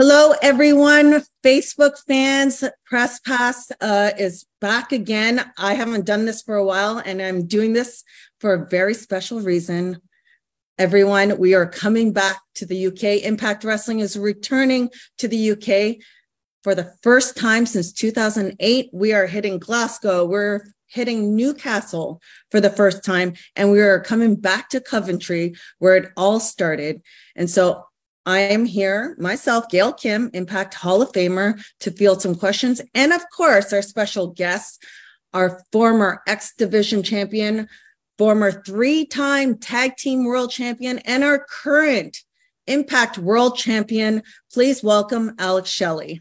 Hello, everyone. Facebook fans, Press Pass uh, is back again. I haven't done this for a while, and I'm doing this for a very special reason. Everyone, we are coming back to the UK. Impact Wrestling is returning to the UK for the first time since 2008. We are hitting Glasgow. We're hitting Newcastle for the first time, and we are coming back to Coventry where it all started. And so I am here myself, Gail Kim, Impact Hall of Famer, to field some questions. And of course, our special guest, our former X Division champion, former three time tag team world champion, and our current Impact world champion. Please welcome Alex Shelley.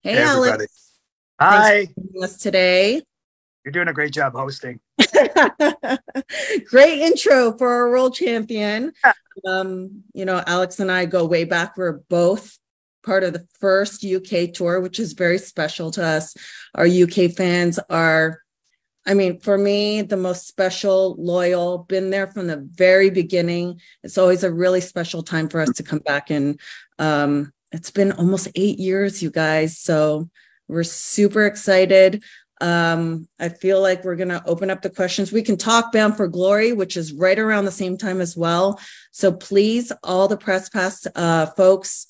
Hey, hey Alex. Hi. us today. You're doing a great job hosting. great intro for a world champion. Um, you know, Alex and I go way back. We're both part of the first UK tour, which is very special to us. Our UK fans are, I mean, for me, the most special, loyal, been there from the very beginning. It's always a really special time for us to come back. And um, it's been almost eight years, you guys. So we're super excited. Um, I feel like we're going to open up the questions. We can talk Bound for Glory, which is right around the same time as well. So please, all the press pass uh, folks,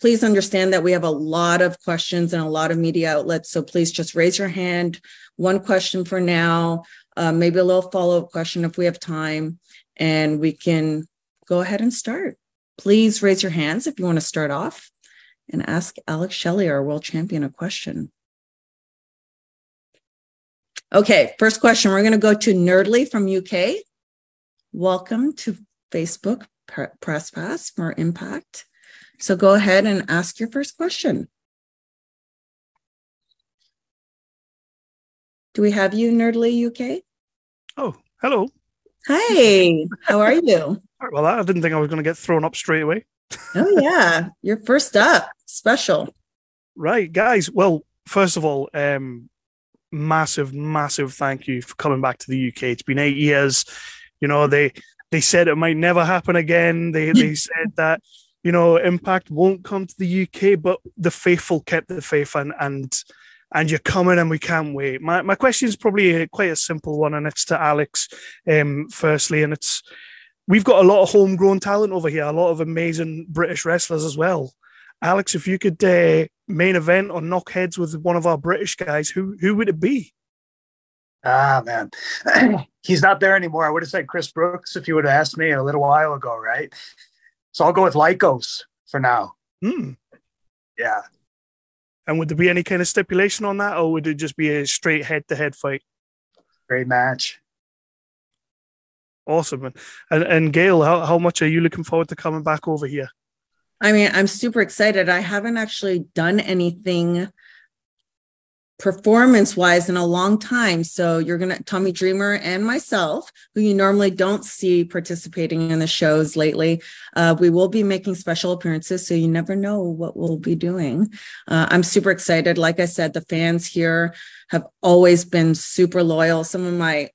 please understand that we have a lot of questions and a lot of media outlets. So please just raise your hand. One question for now, uh, maybe a little follow up question if we have time, and we can go ahead and start. Please raise your hands if you want to start off and ask Alex Shelley, our world champion, a question. Okay, first question. We're going to go to Nerdly from UK. Welcome to Facebook Press Pass for Impact. So go ahead and ask your first question. Do we have you, Nerdly UK? Oh, hello. Hi, how are you? well, I didn't think I was going to get thrown up straight away. oh, yeah. You're first up. Special. Right, guys. Well, first of all, um, massive, massive thank you for coming back to the UK. It's been eight years. You know, they they said it might never happen again. They they said that you know Impact won't come to the UK, but the faithful kept the faith, and and and you're coming, and we can't wait. My my question is probably a, quite a simple one, and it's to Alex, um, firstly, and it's we've got a lot of homegrown talent over here, a lot of amazing British wrestlers as well. Alex, if you could uh, main event or knock heads with one of our British guys, who who would it be? Ah man, he's not there anymore. I would have said Chris Brooks if you would have asked me a little while ago, right? So I'll go with Lykos for now. Hmm. Yeah. And would there be any kind of stipulation on that, or would it just be a straight head-to-head fight? Great match. Awesome. And and Gail, how, how much are you looking forward to coming back over here? I mean, I'm super excited. I haven't actually done anything performance wise in a long time. So you're going to, Tommy Dreamer and myself, who you normally don't see participating in the shows lately, uh, we will be making special appearances. So you never know what we'll be doing. Uh, I'm super excited. Like I said, the fans here have always been super loyal. Some of my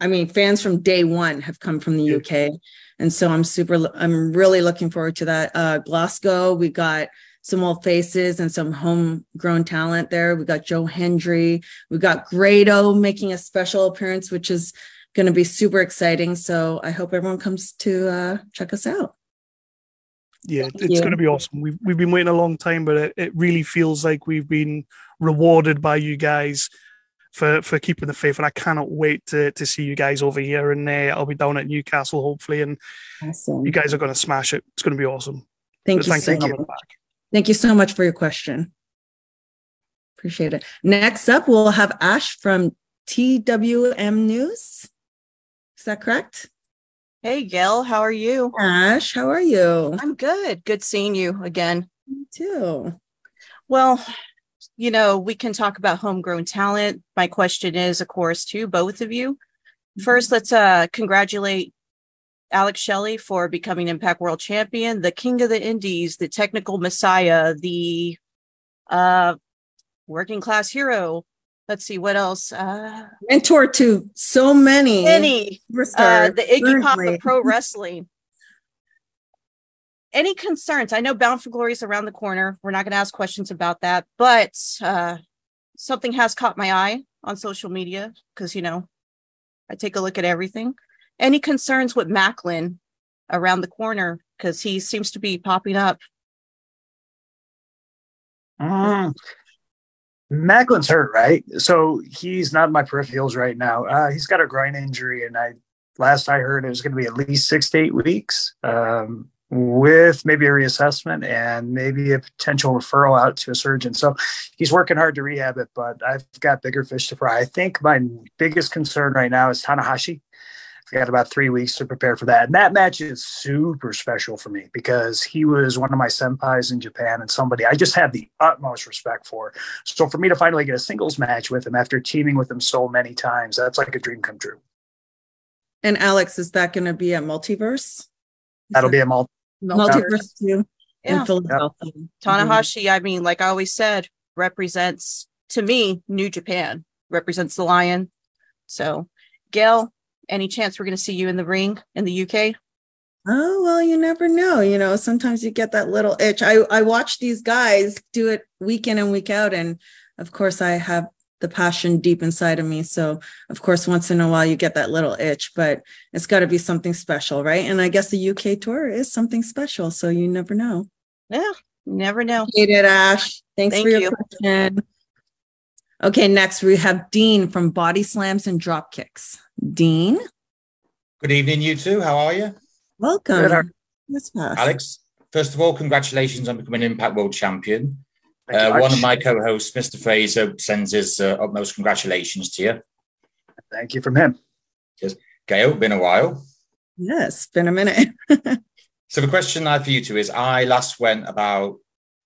I mean, fans from day one have come from the UK. And so I'm super, I'm really looking forward to that. Uh, Glasgow, we got some old faces and some homegrown talent there. We got Joe Hendry, we got Grado making a special appearance, which is going to be super exciting. So I hope everyone comes to uh, check us out. Yeah, Thank it's you. going to be awesome. We've, we've been waiting a long time, but it, it really feels like we've been rewarded by you guys for for keeping the faith, and I cannot wait to to see you guys over here. And uh, I'll be down at Newcastle hopefully, and awesome. you guys are going to smash it. It's going to be awesome. Thank you thank so you. Much. Thank you so much for your question. Appreciate it. Next up, we'll have Ash from TWM News. Is that correct? Hey, Gail, how are you? Ash, how are you? I'm good. Good seeing you again. Me too. Well, you know, we can talk about homegrown talent. My question is, of course, to both of you. Mm-hmm. First, let's uh, congratulate Alex Shelley for becoming Impact World Champion, the King of the Indies, the technical messiah, the uh, working class hero. Let's see what else. Uh, Mentor to so many, many, uh, the Iggy Pop of pro wrestling. Any concerns? I know Bound for Glory is around the corner. We're not going to ask questions about that, but uh, something has caught my eye on social media because, you know, I take a look at everything. Any concerns with Maclin around the corner? Because he seems to be popping up. Mm. Maclin's hurt, right? So he's not in my peripherals right now. Uh, he's got a groin injury, and I last I heard it was going to be at least six to eight weeks. Um, with maybe a reassessment and maybe a potential referral out to a surgeon. So he's working hard to rehab it, but I've got bigger fish to fry. I think my biggest concern right now is Tanahashi. I've got about three weeks to prepare for that. And that match is super special for me because he was one of my senpais in Japan and somebody I just have the utmost respect for. So for me to finally get a singles match with him after teaming with him so many times, that's like a dream come true. And Alex, is that going to be a multiverse? That'll be a multi multiverse too Yeah. in Philadelphia. Tanahashi, I mean, like I always said, represents to me New Japan, represents the lion. So, Gail, any chance we're going to see you in the ring in the UK? Oh well, you never know. You know, sometimes you get that little itch. I I watch these guys do it week in and week out, and of course, I have the passion deep inside of me. So, of course, once in a while you get that little itch, but it's got to be something special, right? And I guess the UK tour is something special. So you never know. Yeah, never know. Appreciate it, Ash. Thanks Thank for your you. question. Okay, next we have Dean from Body Slams and Drop Kicks. Dean, Good evening, you two. How are you? welcome. Good, how- Yes, pass. Alex, first of all, congratulations on becoming Impact World Champion. Thank you Uh, one of my co hosts, Mr. Fraser, sends his uh, utmost congratulations to you. Thank you from him. Gail, been a while. Yes, been a minute. So the question I have for you two is I last went about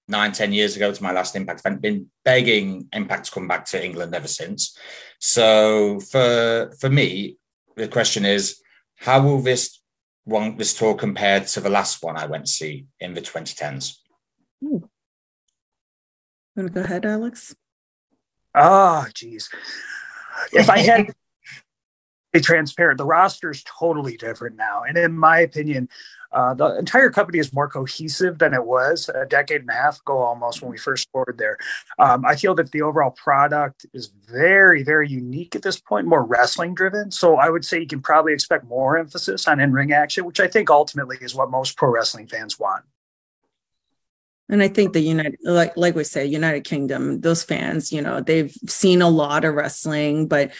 nine, ten years ago to my last Impact event, been begging Impact to come back to England ever since. So for for me, the question is, how will this one this tour compare to the last one I went to see in the 2010s? Want to go ahead, Alex? Oh, geez. If I had to be transparent, the roster is totally different now. And in my opinion, uh, the entire company is more cohesive than it was a decade and a half ago, almost when we first scored there. Um, I feel that the overall product is very, very unique at this point, more wrestling driven. So I would say you can probably expect more emphasis on in ring action, which I think ultimately is what most pro wrestling fans want. And I think the United, like like we say, United Kingdom, those fans, you know, they've seen a lot of wrestling, but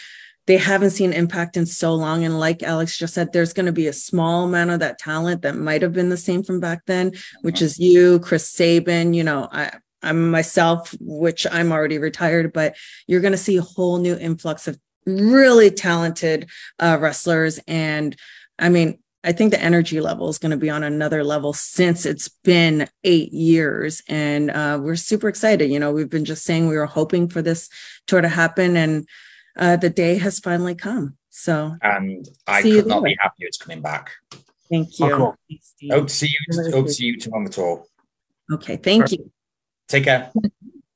they haven't seen impact in so long. And like Alex just said, there's going to be a small amount of that talent that might have been the same from back then, which is you, Chris Sabin, you know, I I'm myself, which I'm already retired, but you're going to see a whole new influx of really talented uh, wrestlers. And I mean, I think the energy level is going to be on another level since it's been eight years. And uh, we're super excited. You know, we've been just saying we were hoping for this tour to happen, and uh, the day has finally come. So And I See could not there. be happier it's coming back. thank you. Oh, cool. Thanks, Hope to see you. Hope to see you two on the tour. Okay, thank you. Take care.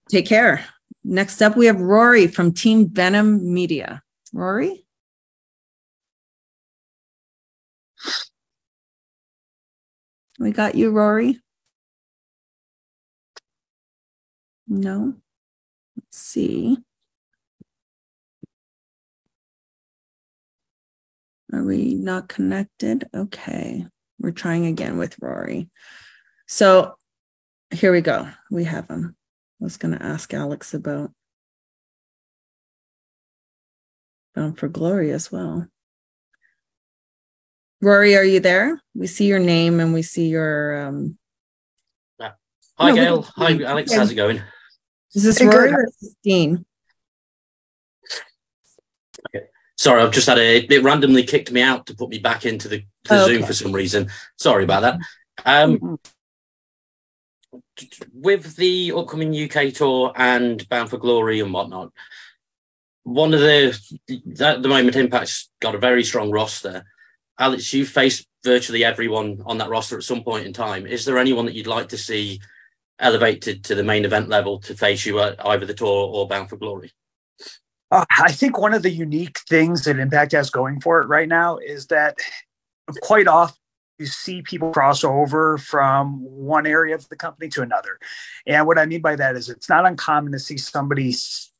Take care. Next up, we have Rory from Team Venom Media. Rory? We got you, Rory. No. Let's see. Are we not connected? Okay. We're trying again with Rory. So here we go. We have him. I was going to ask Alex about Bound for Glory as well. Rory, are you there? We see your name and we see your. um Hi, No, Gail. Hi, Alex. How's it going? Is this Hey, Rory good. or is this Dean? Sorry, I've just had a. It randomly kicked me out to put me back into the, the Oh, Zoom okay. for some reason. Sorry about that. Um, Mhm. with the upcoming UK tour and Bound for Glory and whatnot, one of the at the moment Impact's got a very strong roster. Alex, you faced virtually everyone on that roster at some point in time. Is there anyone that you'd like to see elevated to the main event level to face you at either the tour or Bound for Glory? Uh, I think one of the unique things that Impact has going for it right now is that quite often you see people cross over from one area of the company to another. And what I mean by that is it's not uncommon to see somebody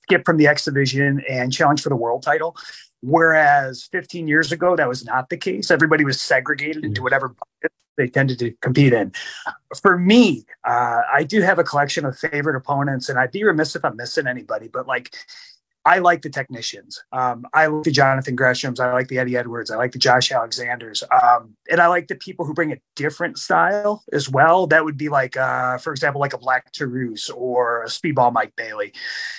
skip from the X division and challenge for the world title. Whereas 15 years ago, that was not the case. Everybody was segregated into whatever they tended to compete in. For me, uh, I do have a collection of favorite opponents, and I'd be remiss if I'm missing anybody, but like I like the technicians. Um, I like the Jonathan Greshams. I like the Eddie Edwards. I like the Josh Alexanders. Um, and I like the people who bring a different style as well. That would be like, uh, for example, like a Black Taurus or a Speedball Mike Bailey.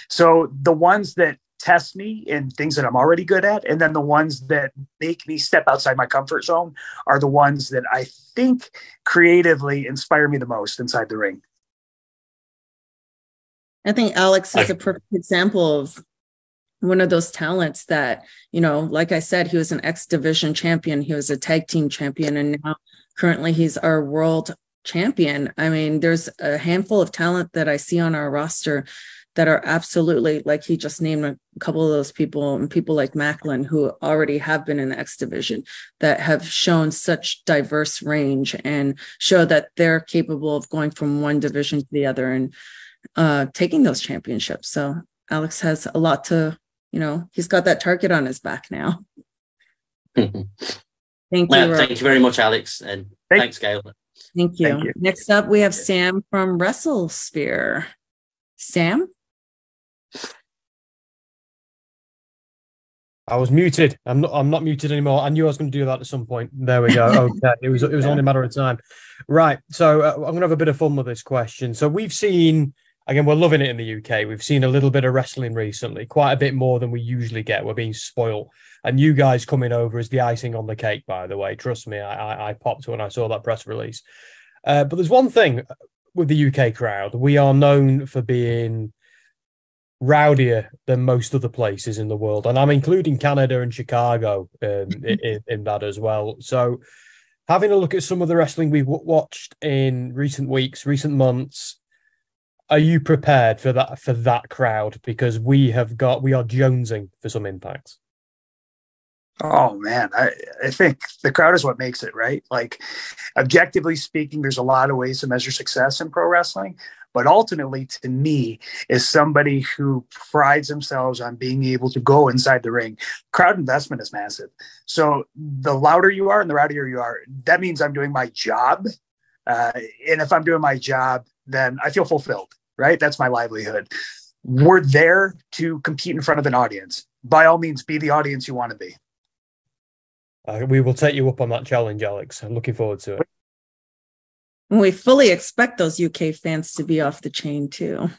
So the ones that test me in things that I'm already good at, and then the ones that make me step outside my comfort zone are the ones that I think creatively inspire me the most inside the ring. I think Alex is a perfect example of one of those talents that, you know, like I said, he was an X division champion, he was a tag team champion, and now currently he's our world champion. I mean, there's a handful of talent that I see on our roster that are absolutely like he just named a couple of those people and people like Maclin who already have been in the X division that have shown such diverse range and show that they're capable of going from one division to the other and uh, taking those championships. So Alex has a lot to you know, he's got that target on his back now. thank you. Well, thank you very much, Alex. And thanks, Gail. Thank you. thank you. Next up, we have Sam from WrestleSphere. Sam? I was muted. I'm not. I'm not muted anymore. I knew I was going to do that at some point. There we go. Okay, it was. It was only a matter of time. Right. So uh, I'm going to have a bit of fun with this question. So we've seen again, we're loving it in the UK. We've seen a little bit of wrestling recently, quite a bit more than we usually get. We're being spoiled. And you guys coming over is the icing on the cake, by the way. Trust me, I, I, I popped when I saw that press release. Uh, but there's one thing with the UK crowd. We are known for being rowdier than most other places in the world. And I'm including Canada and Chicago um, in, in that as well. So having a look at some of the wrestling we've watched in recent weeks, recent months, are you prepared for that for that crowd? Because we have got we are jonesing for some impacts. Oh man, I, I think the crowd is what makes it, right? Like objectively speaking, there's a lot of ways to measure success in pro wrestling, but ultimately to me is somebody who prides themselves on being able to go inside the ring. Crowd investment is massive. So the louder you are and the rowdier you are, that means I'm doing my job. Uh, and if I'm doing my job, then I feel fulfilled, right? That's my livelihood. We're there to compete in front of an audience. By all means, be the audience you want to be. Uh, we will take you up on that challenge, Alex. I'm looking forward to it. We fully expect those UK fans to be off the chain too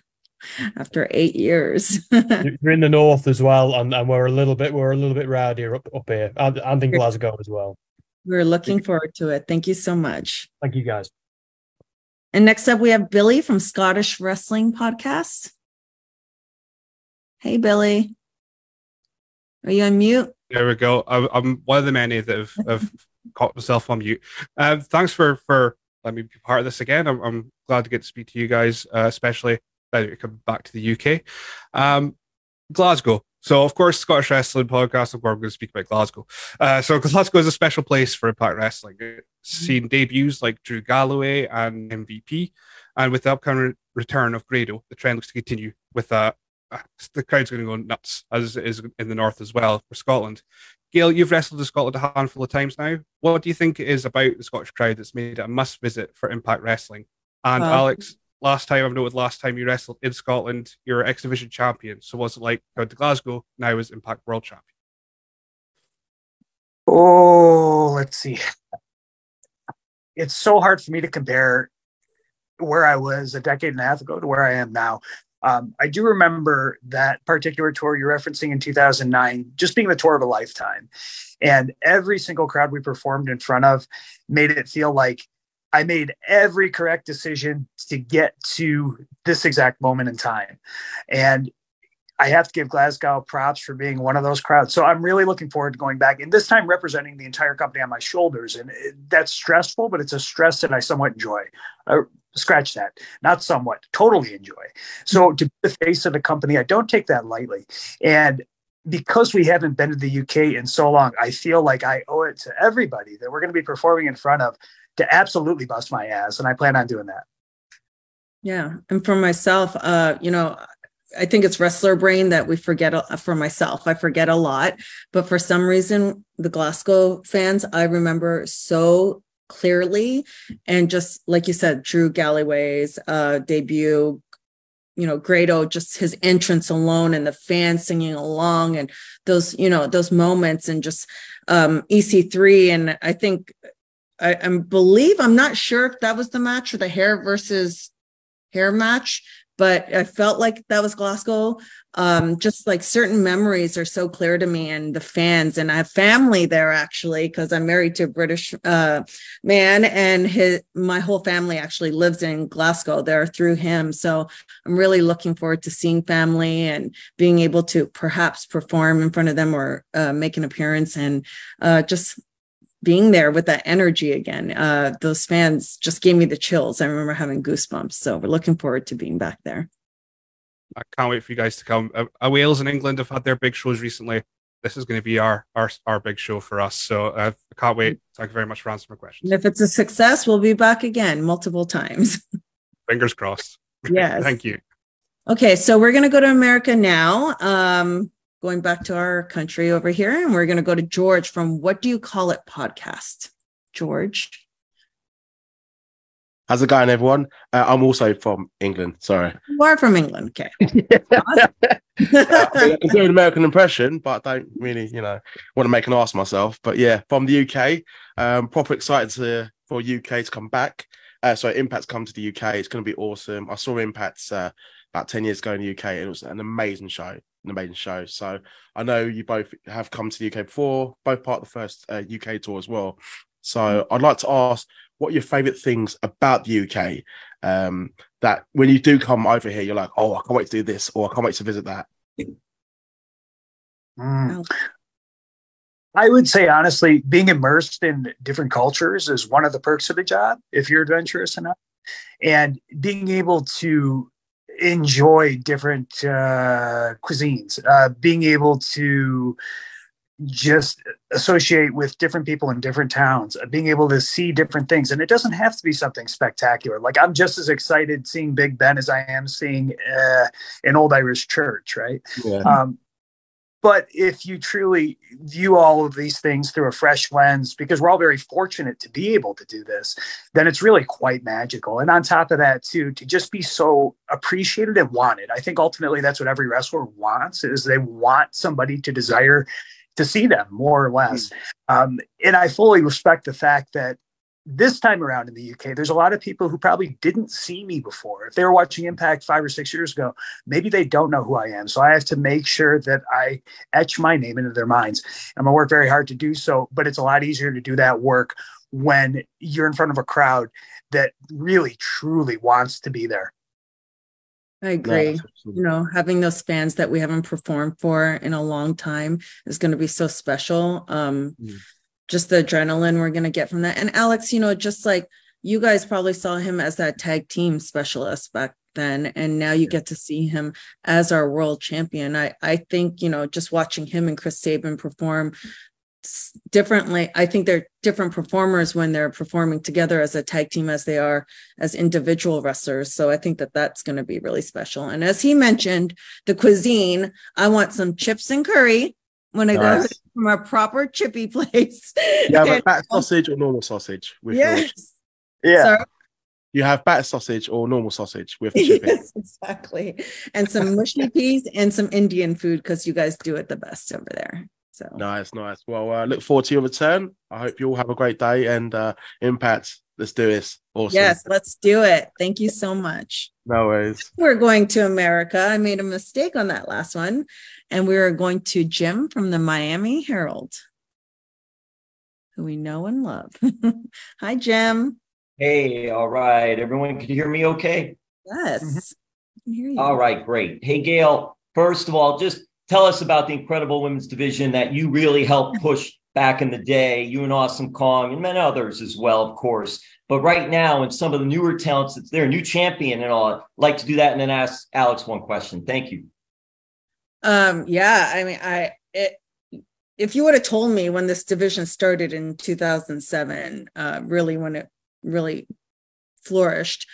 after eight years. You're in the north as well, and, and we're a little bit we're a little bit rowdier up, up here, and, and in Glasgow as well. We're looking forward to it. Thank you so much. Thank you, guys. And next up, we have Billy from Scottish Wrestling Podcast. Hey, Billy. Are you on mute? There we go. I'm one of the many that have, have caught myself on mute. Uh, thanks for for letting me be part of this again. I'm, I'm glad to get to speak to you guys, uh, especially that you come back to the UK. Um, Glasgow. So, of course, Scottish Wrestling Podcast, of course, I'm going to speak about Glasgow. Uh, so, Glasgow is a special place for Impact Wrestling. It's seen debuts like Drew Galloway and MVP. And with the upcoming return of Grado, the trend looks to continue with uh, uh the crowd's going to go nuts, as it is in the north as well for Scotland. Gail, you've wrestled in Scotland a handful of times now. What do you think it is about the Scottish crowd that's made it a must visit for Impact Wrestling? And Alex, last time I've noted last time you wrestled in Scotland, you're X Division champion. So was it like going to Glasgow now as Impact World Champion? Oh, let's see. It's so hard for me to compare where I was a decade and a half ago to where I am now. Um, I do remember that particular tour you're referencing in 2009, just being the tour of a lifetime. And every single crowd we performed in front of made it feel like I made every correct decision to get to this exact moment in time. And I have to give Glasgow props for being one of those crowds. So I'm really looking forward to going back and this time representing the entire company on my shoulders. And it, that's stressful, but it's a stress that I somewhat enjoy. Uh, scratch that, not somewhat, totally enjoy. So to be the face of the company, I don't take that lightly. And because we haven't been to the UK in so long, I feel like I owe it to everybody that we're going to be performing in front of to absolutely bust my ass. And I plan on doing that. Yeah. And for myself, uh, you know, I think it's wrestler brain that we forget for myself. I forget a lot, but for some reason, the Glasgow fans, I remember so clearly. And just like you said, Drew Galloway's uh, debut, you know, Grado, just his entrance alone and the fans singing along and those, you know, those moments and just um, EC3. And I think I, I believe, I'm not sure if that was the match or the hair versus hair match, but I felt like that was Glasgow. Um, just like certain memories are so clear to me and the fans, and I have family there actually because I'm married to a British uh, man, and his my whole family actually lives in Glasgow there through him. So I'm really looking forward to seeing family and being able to perhaps perform in front of them or uh, make an appearance and uh, just being there with that energy again. Uh, those fans just gave me the chills. I remember having goosebumps. So we're looking forward to being back there. I can't wait for you guys to come. Uh, uh Wales and England have had their big shows recently. This is going to be our our, our big show for us. So uh, I can't wait. Thank you very much for answering my questions. And if it's a success, we'll be back again multiple times. Fingers crossed. Yes. Thank you. Okay, so we're going to go to America now. Um, going back to our country over here, and we're going to go to George from What Do You Call It podcast. George. How's it going, everyone? Uh, I'm also from England. Sorry. You are from England. Okay. I can do an American impression, but I don't really, you know, want to make an ass myself. But yeah, from the UK, um, proper excited to, for UK to come back. Uh, so Impact's come to the UK. It's going to be awesome. I saw Impact's uh, about 10 years ago in the UK. It was an amazing show an amazing show. So I know you both have come to the UK before, both part of the first uh, UK tour as well. So mm. I'd like to ask what your favourite things about the UK um, that when you do come over here, you're like, oh, I can't wait to do this, or I can't wait to visit that. Mm. I would say honestly, being immersed in different cultures is one of the perks of the job if you're adventurous enough. And being able to enjoy different uh, cuisines, uh, being able to just associate with different people in different towns, uh, being able to see different things. And it doesn't have to be something spectacular. Like I'm just as excited seeing Big Ben as I am seeing uh, an old Irish church, right? Yeah. Um, but if you truly view all of these things through a fresh lens, because we're all very fortunate to be able to do this, then it's really quite magical. And on top of that, too, to just be so appreciated and wanted. I think ultimately that's what every wrestler wants is they want somebody to desire to see them more or less. Mm-hmm. Um, and I fully respect the fact that this time around in the UK, there's a lot of people who probably didn't see me before. If they were watching Impact five or six years ago, maybe they don't know who I am. So I have to make sure that I etch my name into their minds. I'm gonna work very hard to do so, but it's a lot easier to do that work when you're in front of a crowd that really truly wants to be there. I agree. Yeah, you know, having those fans that we haven't performed for in a long time is going to be so special. Um, mm just the adrenaline we're going to get from that. And Alex, you know, just like you guys probably saw him as that tag team specialist back then and now you get to see him as our world champion. I I think, you know, just watching him and Chris Sabin perform differently i think they're different performers when they're performing together as a tag team as they are as individual wrestlers so i think that that's going to be really special and as he mentioned the cuisine i want some chips and curry when I nice. go from a proper chippy place. You have a batter sausage or normal sausage with yes. Yeah. Sorry? You have batter sausage or normal sausage with the chippy. yes, exactly. And some mushy peas and some Indian food because you guys do it the best over there. So nice, nice. Well, uh, look forward to your return. I hope you all have a great day and uh, impact. Let's do this. Awesome. Yes, let's do it. Thank you so much. No worries. We're going to America. I made a mistake on that last one. And we are going to Jim from the Miami Herald, who we know and love. Hi, Jim. Hey, all right. Everyone can hear me okay? Yes. Mm-hmm. All right, great. Hey, Gail, first of all, just tell us about the incredible women's division that you really helped push back in the day, you and Awesome Kong, and many others as well, of course. But right now, and some of the newer talents, it's their new champion and all. I'd like to do that and then ask Alex one question. Thank you. Um, yeah, I mean, I it, if you would have told me when this division started in 2007, uh, really when it really flourished,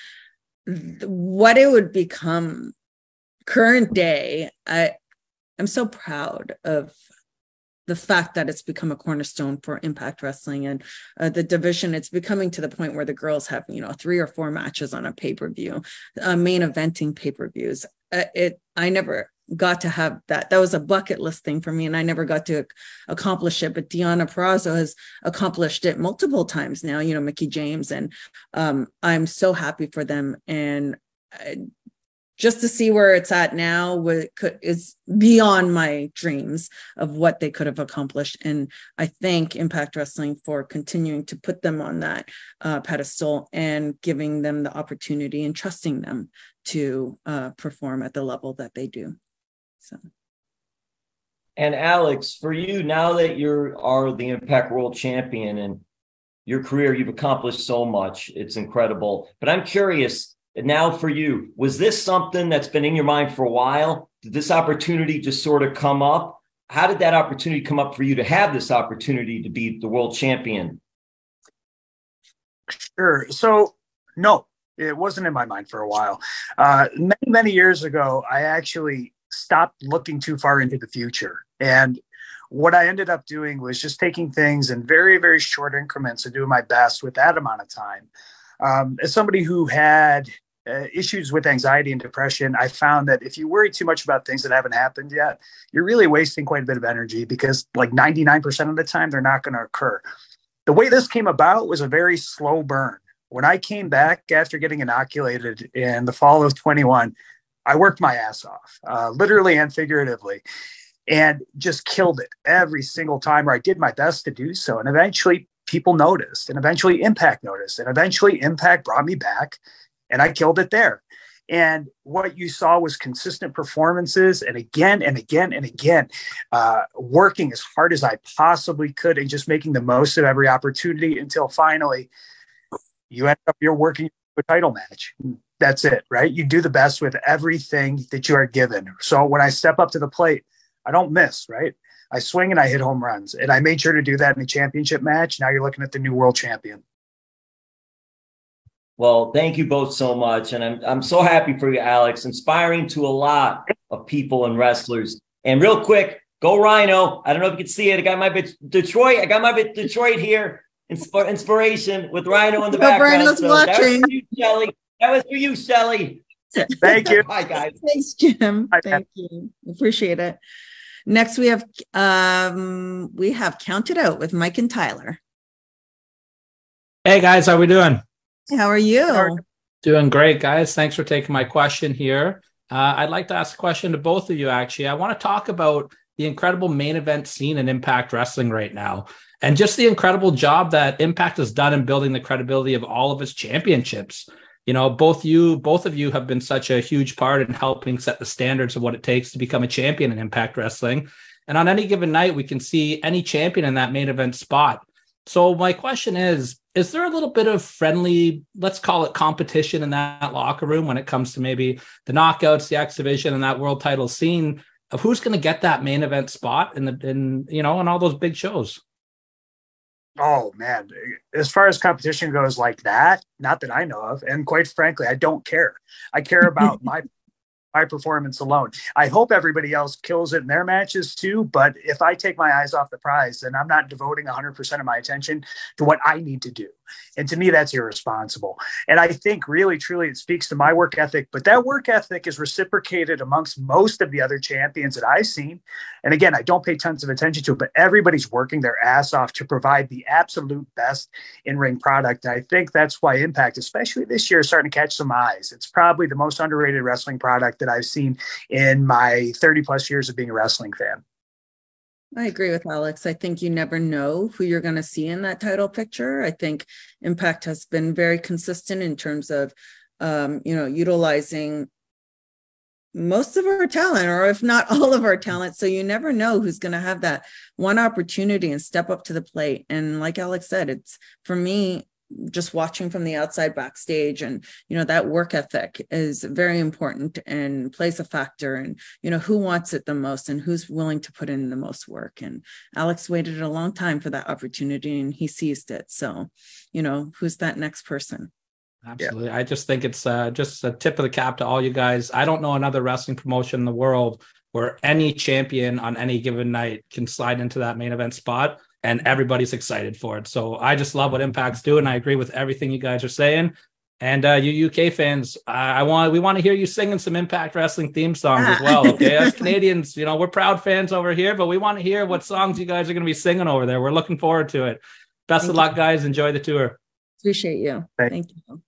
th- what it would become current day, I, I'm so proud of the fact that it's become a cornerstone for impact wrestling and uh, the division it's becoming to the point where the girls have you know three or four matches on a pay-per-view uh, main eventing pay-per-views. Uh, it i never got to have that. That was a bucket list thing for me and i never got to accomplish it but deonna Purrazzo has accomplished it multiple times now you know Mickie james and um, i'm so happy for them and I, just to see where it's at now could, is beyond my dreams of what they could have accomplished. And i thank impact wrestling for continuing to put them on that uh, pedestal and giving them the opportunity and trusting them to uh, perform at the level that they do. So. And alex for you now that you are the impact world champion and your career you've accomplished so much it's incredible. But i'm curious now for you, was this something that's been in your mind for a while? Did this opportunity just sort of come up? How did that opportunity come up for you to have this opportunity to be the world champion? Sure. So, no, it wasn't in my mind for a while. Uh, many, many years ago, I actually stopped looking too far into the future. And what I ended up doing was just taking things in very, very short increments and doing my best with that amount of time. Um, as somebody who had uh, issues with anxiety and depression, I found that if you worry too much about things that haven't happened yet, you're really wasting quite a bit of energy because, like 99% of the time, they're not going to occur. The way this came about was a very slow burn. When I came back after getting inoculated in the fall of 21, I worked my ass off, uh, literally and figuratively, and just killed it every single time where I did my best to do so. And eventually, people noticed, and eventually, Impact noticed, and eventually, Impact brought me back and I killed it there. And what you saw was consistent performances, and again and again and again, uh, working as hard as I possibly could and just making the most of every opportunity until finally you end up you're working a title match. That's it, right? You do the best with everything that you are given. So when I step up to the plate, I don't miss, right? I swing and I hit home runs. And I made sure to do that in the championship match. Now you're looking at the new world champion. Well, thank you both so much. And I'm, I'm so happy for you, Alex, inspiring to a lot of people and wrestlers. And real quick, go Rhino. I don't know if you can see it. I got my bit Detroit. I got my bit Detroit here. Insp- inspiration with Rhino in the background. Rhino's so watching. That was for you, Shelley. That was for you, Shelley. Thank you. Bye, guys. Thanks, Jim. Bye, Thank you. Appreciate it. Next, we have um, we have counted out with Mike and Tyler. Hey guys, how we doing? How are you? Doing great, guys. Thanks for taking my question here. Uh, I'd like to ask a question to both of you, actually. I want to talk about the incredible main event scene in Impact Wrestling right now, and just the incredible job that Impact has done in building the credibility of all of its championships. You know, both you, both of you have been such a huge part in helping set the standards of what it takes to become a champion in Impact Wrestling. And on any given night, we can see any champion in that main event spot. So my question is, is there a little bit of friendly, let's call it competition in that locker room when it comes to maybe the knockouts, the X division, and that world title scene of who's going to get that main event spot in the in you know in all those big shows? Oh man, as far as competition goes, like that, not that I know of, and quite frankly, I don't care. I care about my my performance alone. I hope everybody else kills it in their matches too. But if I take my eyes off the prize, then I'm not devoting 100% of my attention to what I need to do. And to me, that's irresponsible. And I think really, truly, it speaks to my work ethic. But that work ethic is reciprocated amongst most of the other champions that I've seen. And again, I don't pay tons of attention to it, but everybody's working their ass off to provide the absolute best in ring product. And I think that's why Impact, especially this year, is starting to catch some eyes. It's probably the most underrated wrestling product that I've seen in my 30 plus years of being a wrestling fan. I agree with Alex. I think you never know who you're going to see in that title picture. I think Impact has been very consistent in terms of, um, you know, utilizing most of our talent, or if not all of our talent. So you never know who's going to have that one opportunity and step up to the plate. And like Alex said, it's for me, just watching from the outside backstage and you know that work ethic is very important and plays a factor and you know who wants it the most and who's willing to put in the most work and alex waited a long time for that opportunity and he seized it so you know who's that next person Absolutely. Yeah. I just think it's uh, just a tip of the cap to all you guys. I don't know another wrestling promotion in the world where any champion on any given night can slide into that main event spot and everybody's excited for it. So I just love what Impact's doing. I agree with everything you guys are saying. And uh, you UK fans, I, I want we want to hear you singing some Impact Wrestling theme songs as well. Okay, as Canadians, you know we're proud fans over here, but we want to hear what songs you guys are going to be singing over there. We're looking forward to it. Best Thank of luck, you. guys. Enjoy the tour. Appreciate you. Thank you.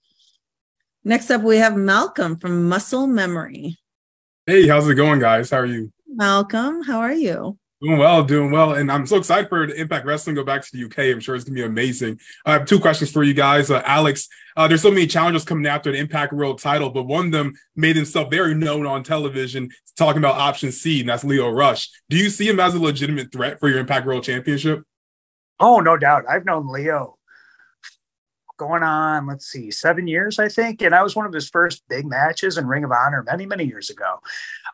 Next up, we have Malcolm from Muscle Memory. Hey, how's it going, guys? How are you? Malcolm, how are you? Doing well, doing well. And I'm so excited for Impact Wrestling go back to the UK. I'm sure it's going to be amazing. I have two questions for you guys. Uh, Alex, uh, there's so many challenges coming after the Impact World title, but one of them made himself very known on television, talking about option C, and that's Lio Rush. Do you see him as a legitimate threat for your Impact World Championship? Oh, no doubt. I've known Lio going on, let's see, seven years, I think. And I was one of his first big matches in Ring of Honor many, many years ago.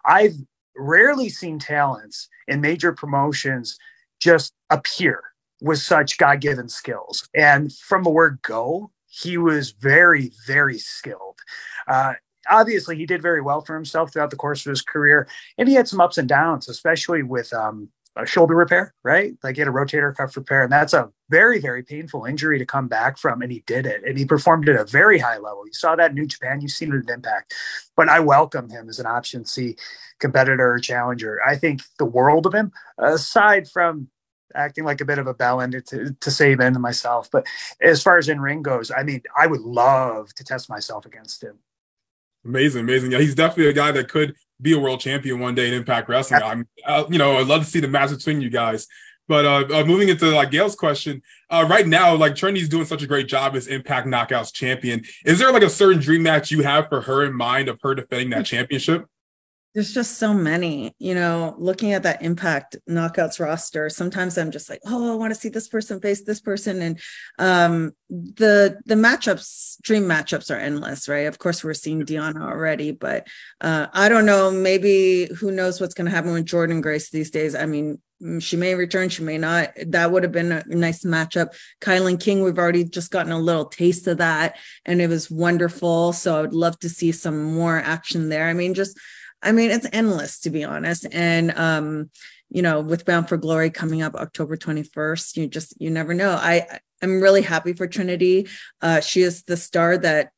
I've rarely seen talents in major promotions just appear with such God given skills. And from the word go, he was very, very skilled. Uh, obviously, he did very well for himself throughout the course of his career. And he had some ups and downs, especially with um, a shoulder repair, right? Like he had a rotator cuff repair, and that's a very, very painful injury to come back from. And he did it, and he performed at a very high level. You saw that in New Japan, you've seen it at Impact. But I welcome him as an option C competitor or challenger. I think the world of him, aside from acting like a bit of a bell end to, to save in myself. But as far as in ring goes, I mean, I would love to test myself against him. Amazing, amazing. Yeah, he's definitely a guy that could be a world champion one day in Impact Wrestling. I'm, uh, you know, I'd love to see the match between you guys. But uh, uh, moving into like Gail's question, uh, right now, like Trinity's doing such a great job as Impact Knockouts champion. Is there like a certain dream match you have for her in mind of her defending that championship? There's just so many you know looking at that impact knockouts roster sometimes i'm just like oh i want to see this person face this person and um the the matchups dream matchups are endless right? Of course we're seeing deonna already but uh i don't know maybe who knows what's going to happen with Jordynne grace these days. I mean mm, she may return she may not. That would have been a nice matchup. Kilynn king we've already just gotten a little taste of that and it was wonderful so i would love to see some more action there. I mean just I mean, it's endless to be honest. And um, you know, with Bound for Glory coming up October 21st, you just you never know. I I'm really happy for Trinity. Uh, she is the star that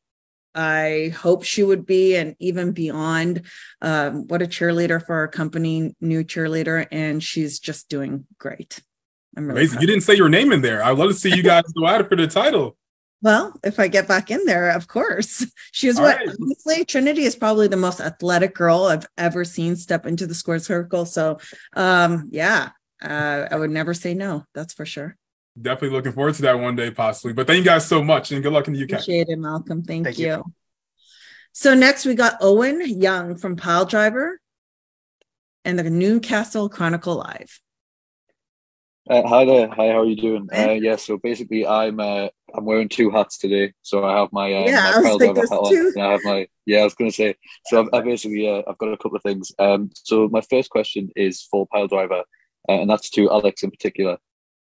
I hope she would be, and even beyond. Um, what a cheerleader for our company, new cheerleader, and she's just doing great. I'm really Amazing. You didn't say your name in there. I'd love to see you guys go at it for the title. Well, if I get back in there, of course. She is All what right. honestly, Trinity is probably the most athletic girl I've ever seen step into the square circle. So um yeah, uh, I would never say no, that's for sure. Definitely looking forward to that one day, possibly. But thank you guys so much and good luck in the UK. Appreciate it, Malcolm. Thank, thank you. you. So next we got Owen Young from Pile Driver and the Newcastle Chronicle Live. Uh, hi there. Hi, how are you doing? Uh, yeah, so basically, I'm uh, I'm wearing two hats today. So I have my uh, yeah, my I, hat on, I have my yeah. I was going to say. So I've, I basically uh, I've got a couple of things. Um, so my first question is for pile driver, uh, and that's to Alex in particular.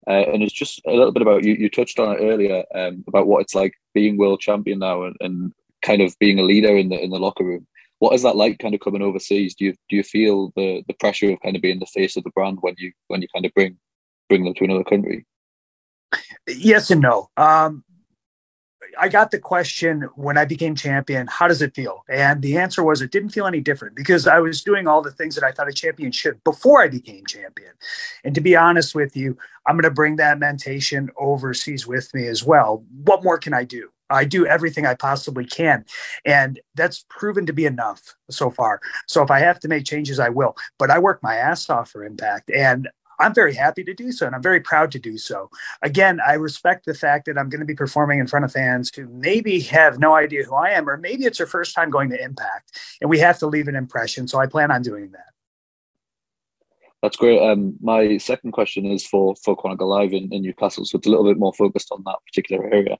Uh, and it's just a little bit about you. You touched on it earlier um, about what it's like being world champion now and, and kind of being a leader in the in the locker room. What is that like, kind of coming overseas? Do you do you feel the the pressure of kind of being the face of the brand when you when you kind of bring bring them to another country? Yes and no. Um, I got the question when I became champion, how does it feel? And the answer was it didn't feel any different because I was doing all the things that I thought a champion should before I became champion. And to be honest with you, I'm going to bring that mentation overseas with me as well. What more can I do? I do everything I possibly can. And that's proven to be enough so far. So if I have to make changes, I will. But I work my ass off for impact. And I'm very happy to do so, and I'm very proud to do so. Again, I respect the fact that I'm going to be performing in front of fans who maybe have no idea who I am, or maybe it's their first time going to Impact, and we have to leave an impression. So I plan on doing that. That's great. Um, my second question is for for Chronicle Live in, in Newcastle, so it's a little bit more focused on that particular area.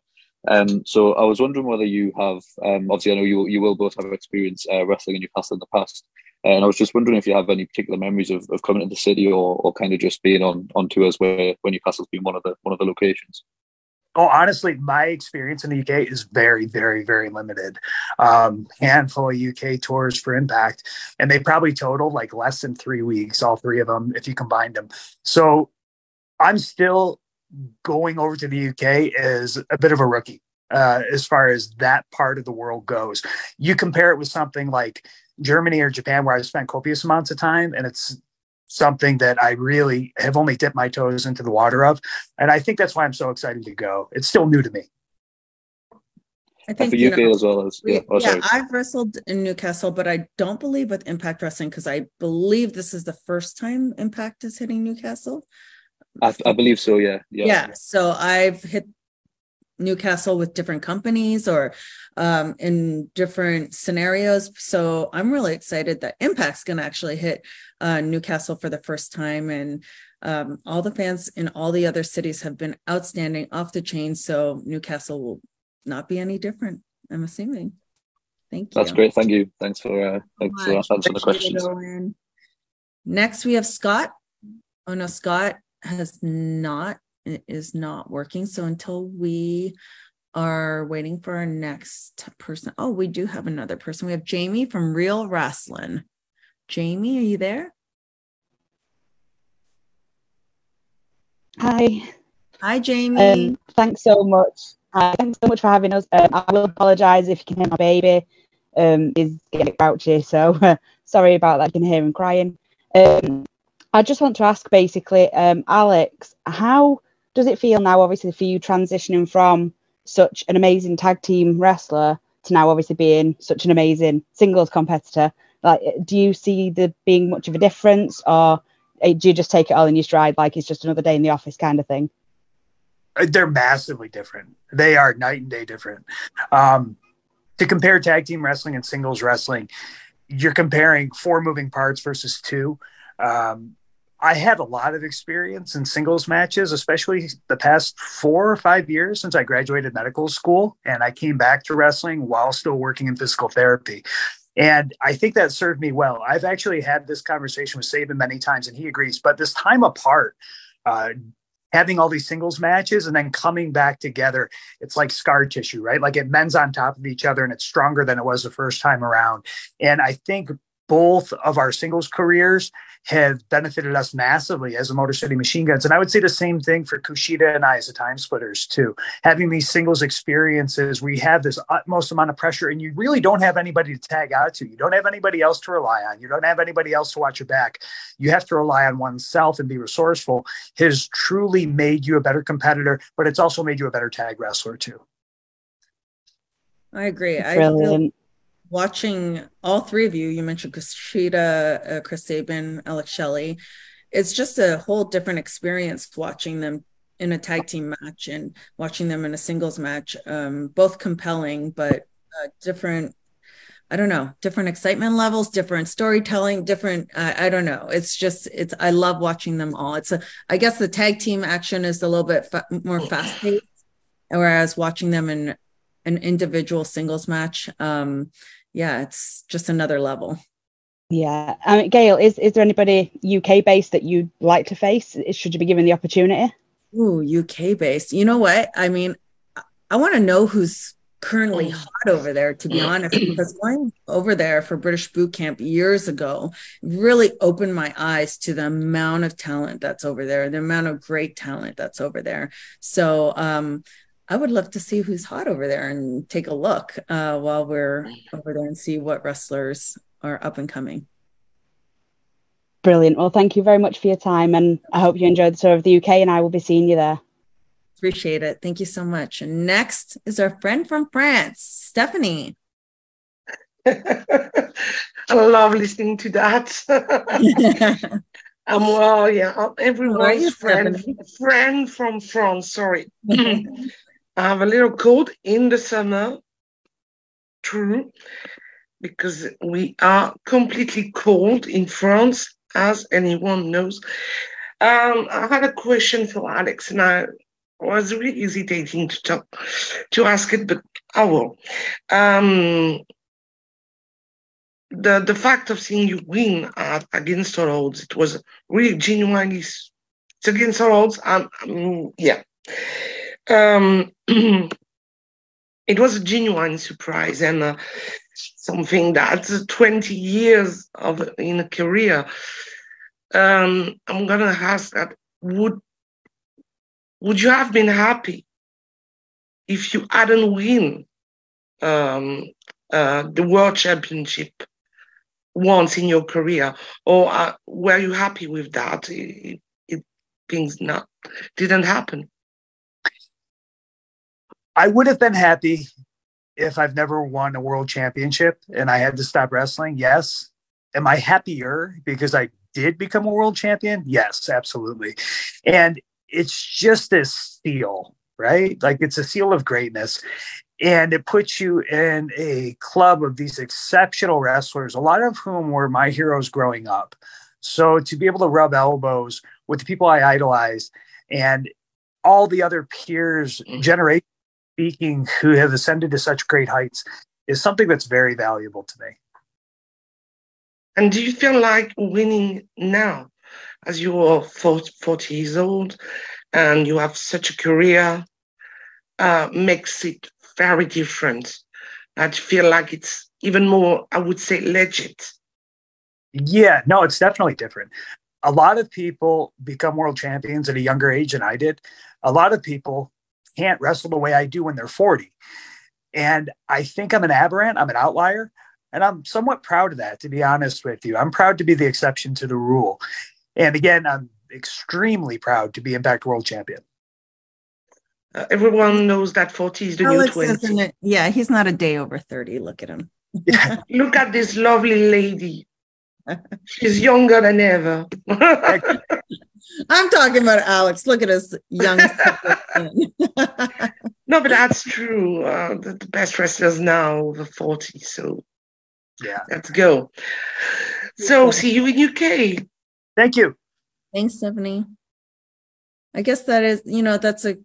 Um, so I was wondering whether you have, um, obviously, I know you you will both have experience uh, wrestling in Newcastle in the past, and I was just wondering if you have any particular memories of, of coming to the city or, or kind of just being on on tours where when Newcastle's been one of the one of the locations. Oh, honestly, my experience in the UK is very, very, very limited. Um, handful of UK tours for Impact, and they probably total like less than three weeks, all three of them, if you combined them. So I'm still going over to the UK is a bit of a rookie uh, as far as that part of the world goes. You compare it with something like Germany or Japan, where I've spent copious amounts of time, and it's something that I really have only dipped my toes into the water of. And I think that's why I'm so excited to go. It's still new to me. I think for you, know, as well as yeah. Oh, yeah I've wrestled in Newcastle, but I don't believe with Impact Wrestling because I believe this is the first time Impact is hitting Newcastle. I, I believe so. Yeah. yeah. Yeah. So I've hit Newcastle with different companies or um, in different scenarios. So I'm really excited that Impact's going to actually hit uh, Newcastle for the first time. And um, all the fans in all the other cities have been outstanding, off the chain. So Newcastle will not be any different, I'm assuming. Thank you. That's great. Thank you. Thanks for uh, thanks for answering the questions. Next, we have Scott. Oh no, Scott has not is not working. So until we are waiting for our next person. Oh, we do have another person. We have Jamie from Real Wrestling. Jamie, are you there? Hi. Hi, Jamie. Um, thanks so much. Uh, thanks so much for having us. Um, I will apologise if you can hear my baby. Um, is getting grouchy, so uh, sorry about that. You can hear him crying. Um, I just want to ask, basically, um, Alex, how does it feel now, obviously, for you transitioning from such an amazing tag team wrestler to now obviously being such an amazing singles competitor? Like, do you see there being much of a difference, or uh, do you just take it all in your stride, like it's just another day in the office kind of thing? Uh, they're massively different. They are night and day different. Um, to compare tag team wrestling and singles wrestling, you're comparing four moving parts versus two. Um, I had a lot of experience in singles matches, especially the past four or five years since I graduated medical school and I came back to wrestling while still working in physical therapy. And I think that served me well. I've actually had this conversation with Sabin many times and he agrees, but this time apart, uh, having all these singles matches and then coming back together, it's like scar tissue, right? Like it mends on top of each other and it's stronger than it was the first time around. And I think both of our singles careers have benefited us massively as a Motor City Machine Guns. And I would say the same thing for Kushida and I as a Time Splitters, too. Having these singles experiences, we have this utmost amount of pressure, and you really don't have anybody to tag out to. You don't have anybody else to rely on. You don't have anybody else to watch your back. You have to rely on oneself and be resourceful. Has truly made you a better competitor, but it's also made you a better tag wrestler, too. I agree. Brilliant. I feel watching all three of you, you mentioned Kushida, uh, Chris Sabin, Alex Shelley. It's just a whole different experience watching them in a tag team match and watching them in a singles match. Um, both compelling, but uh, different. I don't know, different excitement levels, different storytelling, different. Uh, I don't know. It's just, it's. I love watching them all. It's a. I guess the tag team action is a little bit fa- more fast paced, whereas watching them in an individual singles match um, yeah, it's just another level. Yeah. I mean, Gail, is, is there anybody UK based that you'd like to face? Should you be given the opportunity? Ooh, UK based. You know what? I mean, I want to know who's currently hot over there, to be honest, because going over there for British boot camp years ago really opened my eyes to the amount of talent that's over there, the amount of great talent that's over there. So um, I would love to see who's hot over there and take a look uh, while we're over there and see what wrestlers are up and coming. Brilliant. Well, thank you very much for your time, and I hope you enjoyed the tour of the UK. And I will be seeing you there. Appreciate it. Thank you so much. And next is our friend from France, Stephanie. I love listening to that. Um, well, yeah, everyone's friend, friend from France. Sorry. I have a little cold in the summer, true, because we are completely cold in France, as anyone knows. Um, I had a question for Alex, and I was really hesitating to talk, to ask it, but I will. Um, the the fact of seeing you win at, against all odds, it was really genuinely it's against all odds. Um, yeah. Um, it was a genuine surprise and uh, something that 20 years of in a career. Um, I'm gonna ask that would would you have been happy if you hadn't win um, uh, the world championship once in your career, or uh, were you happy with that? It, it, things not didn't happen. I would have been happy if I've never won a world championship and I had to stop wrestling. Yes. Am I happier because I did become a world champion? Yes, absolutely. And it's just this seal, right? Like it's a seal of greatness. And it puts you in a club of these exceptional wrestlers, a lot of whom were my heroes growing up. So to be able to rub elbows with the people I idolized and all the other peers, mm. Speaking, who have ascended to such great heights, is something that's very valuable to me. And do you feel like winning now? as you are 40 years old and you have such a career uh, makes it very different. I feel like it's even more, I would say, legit. Yeah, no, it's definitely different. A lot of people become world champions at a younger age than I did. A lot of people can't wrestle the way I do when they're 40. And I think I'm an aberrant, I'm an outlier. And I'm somewhat proud of that, to be honest with you. I'm proud to be the exception to the rule. And again, I'm extremely proud to be Impact World Champion. Uh, everyone knows that 40 is the Alex new 20. Yeah, he's not a day over 30. Look at him. Look at this lovely lady. She's younger than ever. I'm talking about Alex. Look at us young. no, but that's true. Uh, the, the, best wrestlers now over 40. So yeah, let's go. So see you in UK. Thank you. Thanks, Stephanie. I guess that is, you know, that's a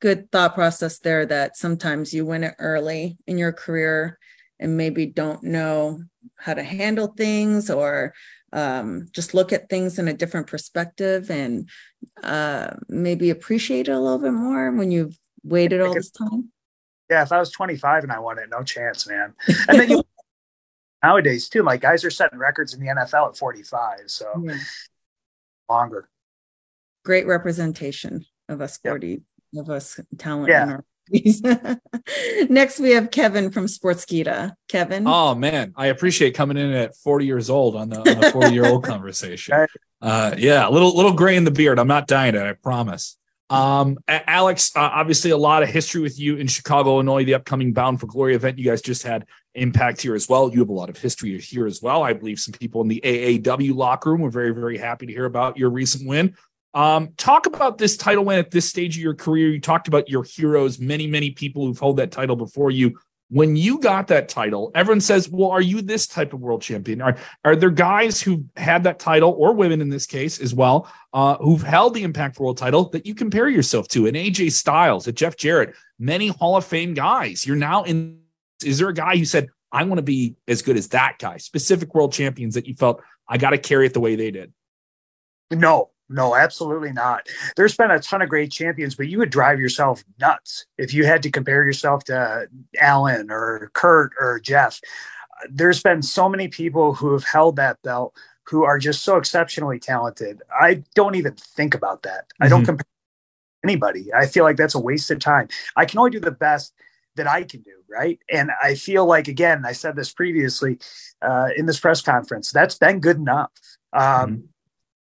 good thought process there that sometimes you win it early in your career and maybe don't know how to handle things or um, just look at things in a different perspective and uh, maybe appreciate it a little bit more when you've waited all this time. Yeah, if I was 25 and I won it, no chance, man. And then you nowadays too. Like guys are setting records in the NFL at 45, so yeah. longer. Great representation of us 40 yep. of us talent yeah. Next, we have Kevin from Sportskeeda. Kevin. Oh man, I appreciate coming in at 40 years old on the, on the 40 year old conversation. Uh, yeah, a little little gray in the beard. I'm not dying it. I promise. Um, Alex, uh, obviously a lot of history with you in Chicago, Illinois, the upcoming Bound for Glory event. You guys just had impact here as well. You have a lot of history here as well. I believe some people in the AAW locker room were very, very happy to hear about your recent win. Um, talk about this title win at this stage of your career. You talked about your heroes, many, many people who've held that title before you when you got that title, everyone says, Well, are you this type of world champion? Are, are there guys who had that title, or women in this case as well, uh, who've held the Impact World title that you compare yourself to? And AJ Styles, at Jeff Jarrett, many Hall of Fame guys. You're now in. Is there a guy who said, I want to be as good as that guy? Specific world champions that you felt, I got to carry it the way they did? No, no, absolutely not. There's been a ton of great champions, but you would drive yourself nuts if you had to compare yourself to Alan or Kurt or Jeff. There's been so many people who have held that belt who are just so exceptionally talented. I don't even think about that. Mm-hmm. I don't mm-hmm. compare anybody. I feel like that's a waste of time. I can only do the best that I can do, right? And I feel like, again, I said this previously uh, in this press conference, that's been good enough. Um, mm-hmm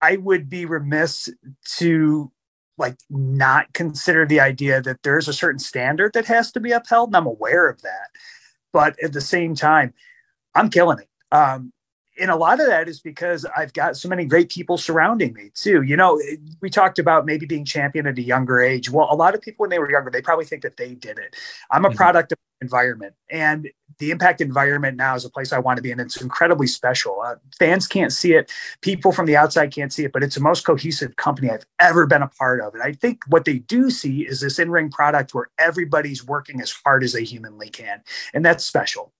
I would be remiss to like not consider the idea that there's a certain standard that has to be upheld. And I'm aware of that. But at the same time, I'm killing it. Um, and a lot of that is because I've got so many great people surrounding me too. You know, we talked about maybe being champion at a younger age. Well, a lot of people when they were younger, they probably think that they did it. I'm a mm-hmm. product of environment. And the impact environment now is a place I want to be in. It's incredibly special. Uh, fans can't see it, people from the outside can't see it, but it's the most cohesive company I've ever been a part of. And I think what they do see is this in ring product where everybody's working as hard as they humanly can. And that's special.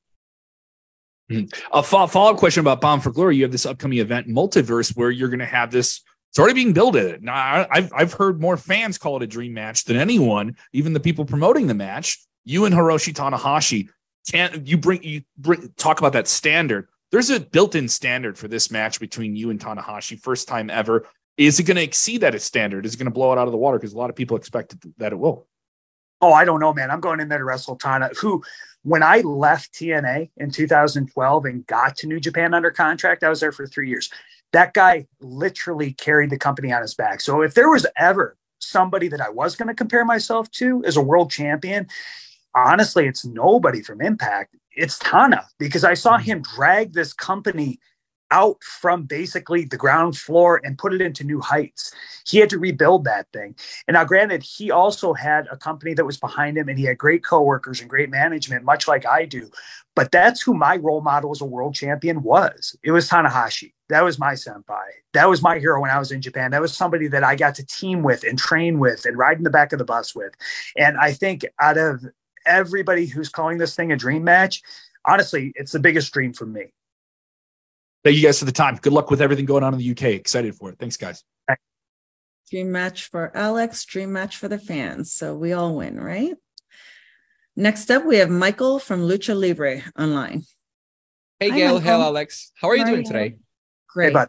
Mm-hmm. A follow up question about Bound for Glory. You have this upcoming event, Multiverse, where you're going to have this. It's already being built in it. Now, I've, I've heard more fans call it a dream match than anyone, even the people promoting the match. You and Hiroshi Tanahashi can't you bring you bring, talk about that standard? There's a built-in standard for this match between you and Tanahashi, first time ever. Is it going to exceed that standard? Is it going to blow it out of the water? Because a lot of people expect that it will. Oh, I don't know, man. I'm going in there to wrestle Tana, who, when I left TNA in 2012 and got to New Japan under contract, I was there for three years. That guy literally carried the company on his back. So if there was ever somebody that I was going to compare myself to as a world champion, honestly, it's nobody from Impact. It's Tana because I saw mm-hmm. him drag this company out from basically the ground floor and put it into new heights. He had to rebuild that thing. And now, granted, he also had a company that was behind him and he had great coworkers and great management, much like I do. But that's who my role model as a world champion was. It was Tanahashi. That was my senpai. That was my hero when I was in Japan. That was somebody that I got to team with and train with and ride in the back of the bus with. And I think out of everybody who's calling this thing a dream match, honestly, it's the biggest dream for me. Thank you guys for the time. Good luck with everything going on in the UK. Excited for it. Thanks, guys. Dream match for Alex, dream match for the fans. So we all win, right? Next up, we have Michael from Lucha Libre online. Hey, Gail. Hey, Alex. How are you doing today? Great. Hey,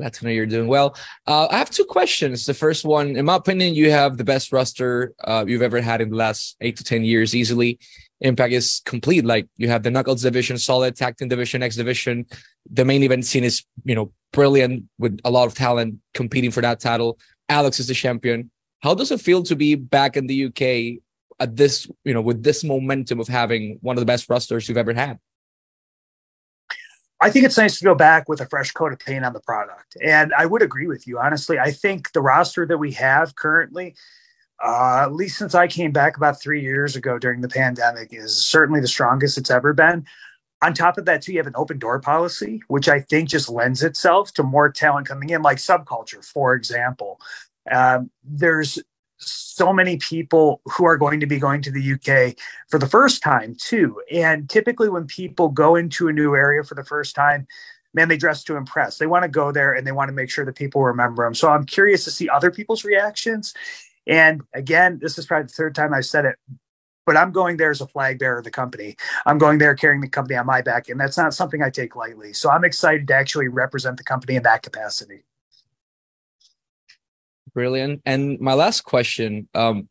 Glad to know you're doing well. Uh, I have two questions. The first one, in my opinion, you have the best roster uh, you've ever had in the last eight to 10 years easily. Impact is complete. Like you have the Knuckles division, solid tag team division, X division. The main event scene is, you know, brilliant with a lot of talent competing for that title. Alex is the champion. How does it feel to be back in the UK at this, you know, with this momentum of having one of the best rosters you've ever had? I think it's nice to go back with a fresh coat of paint on the product. And I would agree with you. Honestly, I think the roster that we have currently, uh, at least since I came back about three years ago during the pandemic, is certainly the strongest it's ever been. On top of that, too, you have an open door policy, which I think just lends itself to more talent coming in, like subculture, for example. Um, there's so many people who are going to be going to the UK for the first time too. And typically when people go into a new area for the first time, man, they dress to impress. They want to go there and they want to make sure that people remember them. So I'm curious to see other people's reactions. And again, this is probably the third time I've said it, but I'm going there as a flag bearer of the company. I'm going there carrying the company on my back, and that's not something I take lightly. So I'm excited to actually represent the company in that capacity. Brilliant. And my last question, um,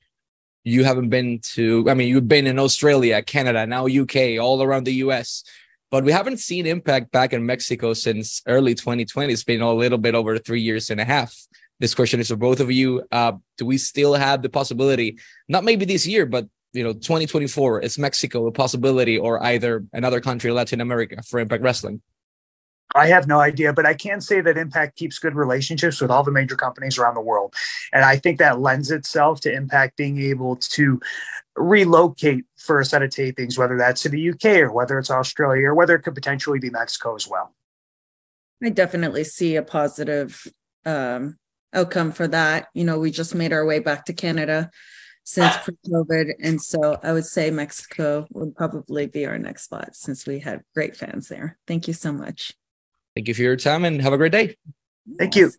you haven't been to, I mean, you've been in Australia, Canada, now UK, all around the US, but we haven't seen Impact back in Mexico since early 2020. It's been a little bit over three years and a half. This question is for both of you. Uh, do we still have the possibility, not maybe this year, but you know, 2024 is Mexico a possibility or either another country, Latin America for Impact Wrestling? I have no idea, but I can say that Impact keeps good relationships with all the major companies around the world. And I think that lends itself to Impact being able to relocate for a set of tapings, whether that's to the UK or whether it's Australia or whether it could potentially be Mexico as well. I definitely see a positive um, outcome for that. You know, we just made our way back to Canada since pre-COVID, and so I would say Mexico would probably be our next spot since we had great fans there. Thank you so much. Thank you for your time and have a great day. Thank you.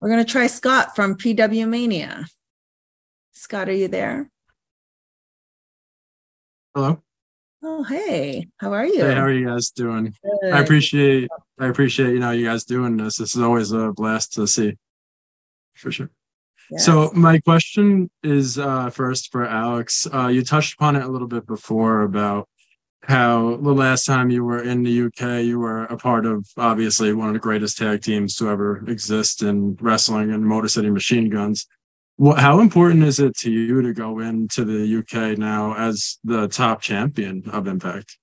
We're going to try Scott from PW Mania. Scott, are you there? Hello. Oh, hey. How are you? Hey, how are you guys doing? Good. I appreciate I appreciate you know you guys doing this. This is always a blast to see. For sure. Yes. So my question is uh, first for Alex. Uh, you touched upon it a little bit before about how the last time you were in the UK, you were a part of obviously one of the greatest tag teams to ever exist in wrestling and Motor City Machine Guns. What, how important is it to you to go into the UK now as the top champion of Impact?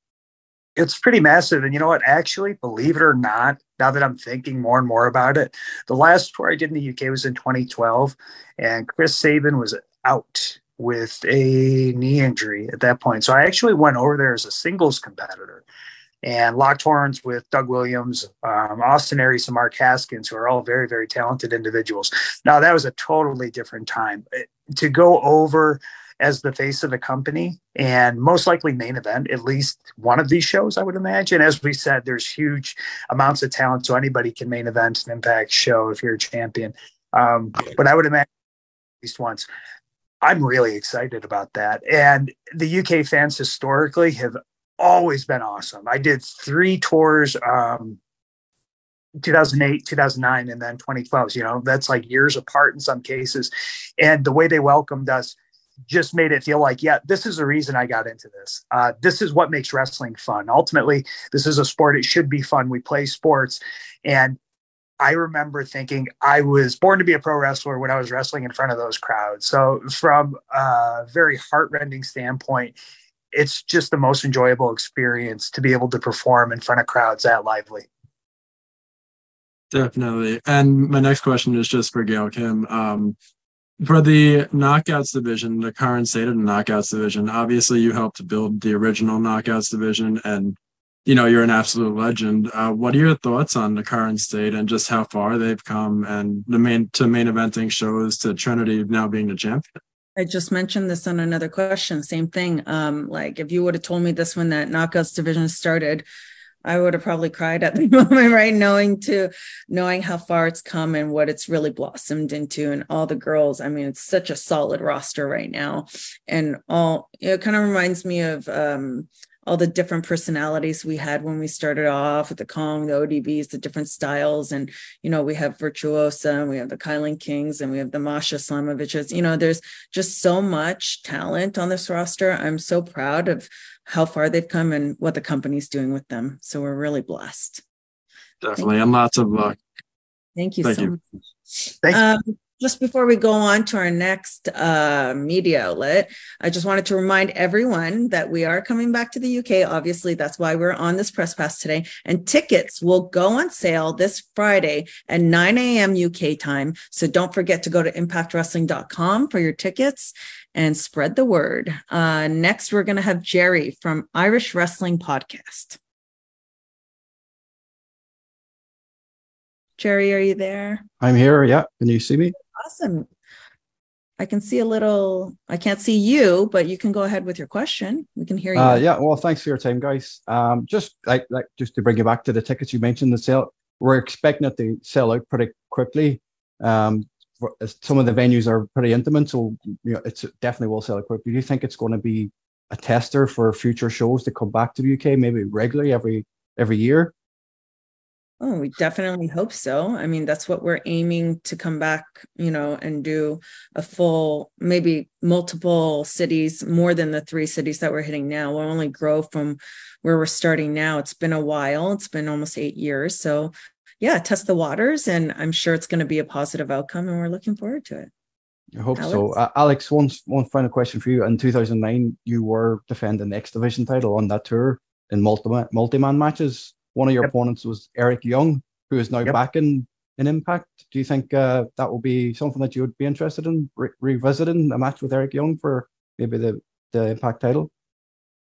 It's pretty massive. And you know what? Actually, believe it or not, now that I'm thinking more and more about it, the last tour I did in the UK was in 2012, and Chris Sabin was out with a knee injury at that point. So I actually went over there as a singles competitor and locked horns with Doug Williams, um, Austin Aries, and Mark Haskins, who are all very, very talented individuals. Now, that was a totally different time. To go over as the face of the company and most likely main event at least one of these shows, I would imagine. As we said, there's huge amounts of talent, so anybody can main event an Impact show if you're a champion. Um, but I would imagine at least once. I'm really excited about that. And the UK fans historically have always been awesome. I did three tours, um, 2008, 2009, and then 2012. You know, that's like years apart in some cases. And the way they welcomed us just made it feel like, yeah, this is the reason I got into this. Uh, this is what makes wrestling fun. Ultimately, this is a sport. It should be fun. We play sports. And I remember thinking I was born to be a pro wrestler when I was wrestling in front of those crowds. So, from a very heartrending standpoint, it's just the most enjoyable experience to be able to perform in front of crowds that lively. Definitely. And my next question is just for Gail Kim. Um, for the knockouts division, the current state of the knockouts division, obviously you helped build the original knockouts division and you know you're an absolute legend. Uh, what are your thoughts on the current state and just how far they've come and the main to main eventing shows to Trinity now being the champion? I just mentioned this on another question. Same thing. Um, like if you would have told me this when that knockouts division started, I would have probably cried at the moment, right? Knowing to knowing how far it's come and what it's really blossomed into, and all the girls. I mean, it's such a solid roster right now, and all it kind of reminds me of um, all the different personalities we had when we started off with the Kong, the ODBs, the different styles. And, you know, we have Virtuosa and we have the Kilynn Kings and we have the Masha Slamoviches. You know, there's just so much talent on this roster. I'm so proud of how far they've come and what the company's doing with them. So we're really blessed. Definitely. And lots of luck. Thank you Thank so you. much. Thank you. Um, just before we go on to our next uh, media outlet, I just wanted to remind everyone that we are coming back to the UK. Obviously, that's why we're on this press pass today. And tickets will go on sale this Friday at 9 a.m. UK time. So don't forget to go to impactwrestling.com for your tickets and spread the word. Uh, next, we're going to have Jerry from Irish Wrestling Podcast. Jerry, are you there? I'm here. Yeah. Can you see me? Awesome. I can see a little, I can't see you, but you can go ahead with your question. We can hear you. Uh, yeah. Well, thanks for your time, guys. Um, just like, like, just to bring you back to the tickets you mentioned, the sale, we're expecting it to sell out pretty quickly. Um, for, some of the venues are pretty intimate, so you know, it's definitely will sell out quickly. Do you think it's going to be a tester for future shows to come back to the UK, maybe regularly every every year? Oh, we definitely hope so. I mean, that's what we're aiming to come back, you know, and do a full, maybe multiple cities, more than the three cities that we're hitting now. We'll only grow from where we're starting now. It's been a while, it's been almost eight years. So, yeah, test the waters, and I'm sure it's going to be a positive outcome, and we're looking forward to it. I hope Alex? so. Uh, Alex, one, one final question for you. In 2009, you were defending the X Division title on that tour in multi multi man matches one of your yep. opponents was Eric Young, who is now yep. back in, in Impact. Do you think uh, that will be something that you would be interested in re- revisiting a match with Eric Young for maybe the, the Impact title? Oh,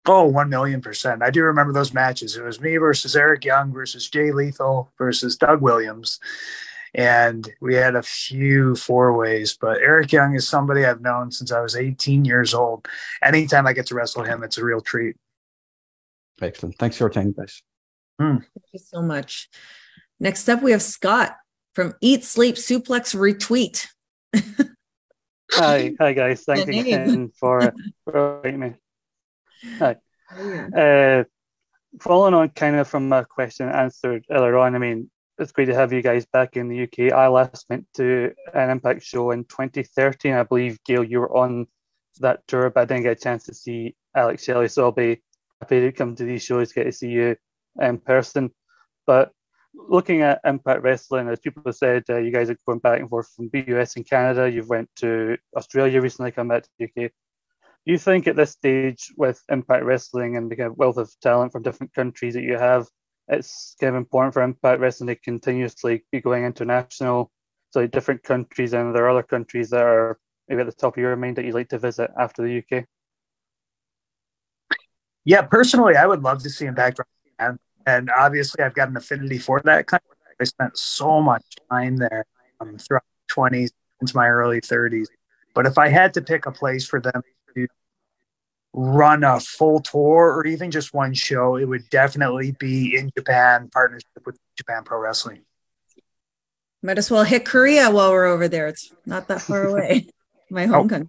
Oh, one million percent. I do remember those matches. It was me versus Eric Young versus Jay Lethal versus Doug Williams. And we had a few four ways, but Eric Young is somebody I've known since I was 18 years old. Anytime I get to wrestle him, it's a real treat. Excellent. Thanks for your time, guys. Mm. Thank you so much. Next up, we have Scott from Eat Sleep Suplex Retweet. hi, hi guys. Thank you again for for me. Hi. Uh, following on kind of from my question answered earlier on, I mean, it's great to have you guys back in the UK. I last went to an Impact show in 2013. I believe, Gail, you were on that tour, but I didn't get a chance to see Alex Shelley. So I'll be happy to come to these shows, get to see you in person. But looking at Impact Wrestling, as people have said, uh, you guys are going back and forth from BUS in Canada. You've went to Australia recently, come back to UK. Do you think at this stage with Impact Wrestling and the kind of wealth of talent from different countries that you have, it's kind of important for Impact Wrestling to continuously be going international, so different countries, and there are other countries that are maybe at the top of your mind that you'd like to visit after the UK? Yeah, personally, I would love to see Impact and obviously, I've got an affinity for that kind. I spent so much time there um, throughout the 20s into my early 30s. But if I had to pick a place for them to run a full tour or even just one show, it would definitely be in Japan, partnership with Japan Pro Wrestling. Might as well hit Korea while we're over there. It's not that far away. My home country.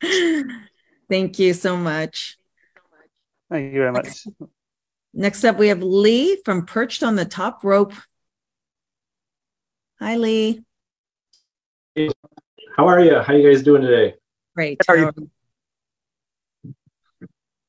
Thank you so much. Thank you very much. Next up, we have Lee from Perched on the Top Rope. Hi, Lee. How are you? How are you guys doing today? Great. How are you?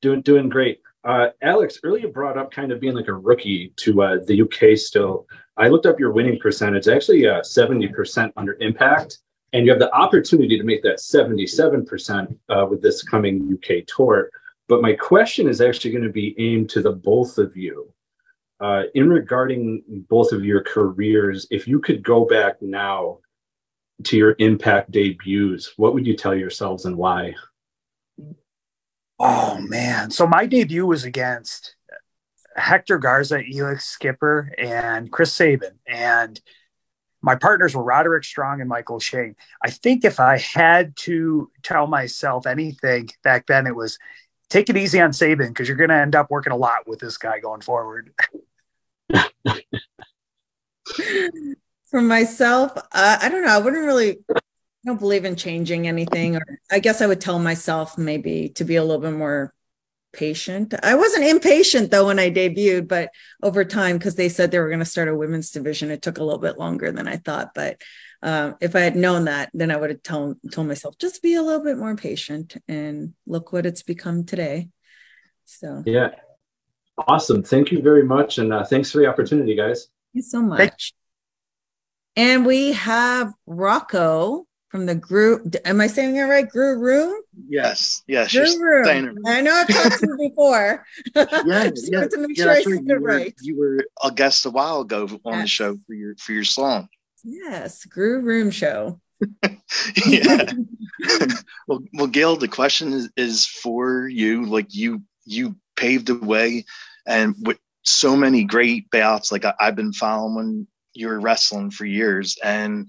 Doing doing great. Uh, Alex earlier brought up kind of being like a rookie to uh, the UK. Still, I looked up your winning percentage. Actually, uh, seventy percent under Impact, and you have the opportunity to make that seventy-seven percent uh, with this coming UK tour. But my question is actually going to be aimed to the both of you. Uh, in regarding both of your careers, if you could go back now to your impact debuts, what would you tell yourselves and why? Oh man. So my debut was against Hector Garza, Elix Skipper, and Chris Sabin. And my partners were Roderick Strong and Michael Shane. I think if I had to tell myself anything back then, it was take it easy on Sabin because you're going to end up working a lot with this guy going forward. For myself, uh, I don't know. I wouldn't really. I don't believe in changing anything, or I guess I would tell myself maybe to be a little bit more patient. I wasn't impatient though when I debuted, but over time, because they said they were going to start a women's division, it took a little bit longer than I thought. But um, if I had known that, then I would have told told myself just be a little bit more patient. And look what it's become today. So yeah, awesome. Thank you very much, and uh, thanks for the opportunity, guys. Thank you so much. And we have Rocco from the group. Am I saying it right? Guru Room? Yes, yes. Guru Room. I know I've talked to you before. yeah, yeah, to make yeah, sure I said you were, right. You were a guest a while ago on the show for your for your song. Yes, Guru Room show. yeah. well, well, Gail, the question is, is for you. Like you, you paved the way, and with so many great bouts. Like I, I've been following your wrestling for years, and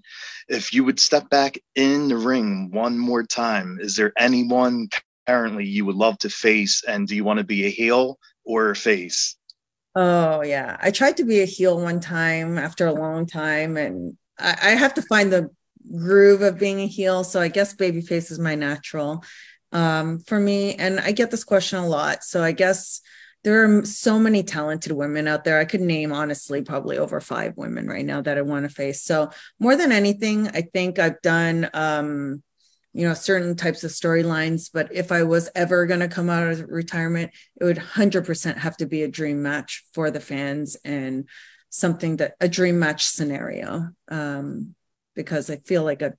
if you would step back in the ring one more time, is there anyone currently you would love to face, and do you want to be a heel or a face? Oh yeah, I tried to be a heel one time after a long time, and I, I have to find the groove of being a heel. So I guess babyface is my natural um, for me, and I get this question a lot. So I guess there are so many talented women out there. I could name honestly probably over five women right now that I want to face. So more than anything, I think I've done. Um, you know certain types of storylines but if i was ever going to come out of retirement it would 100% have to be a dream match for the fans and something that a dream match scenario um, because i feel like i've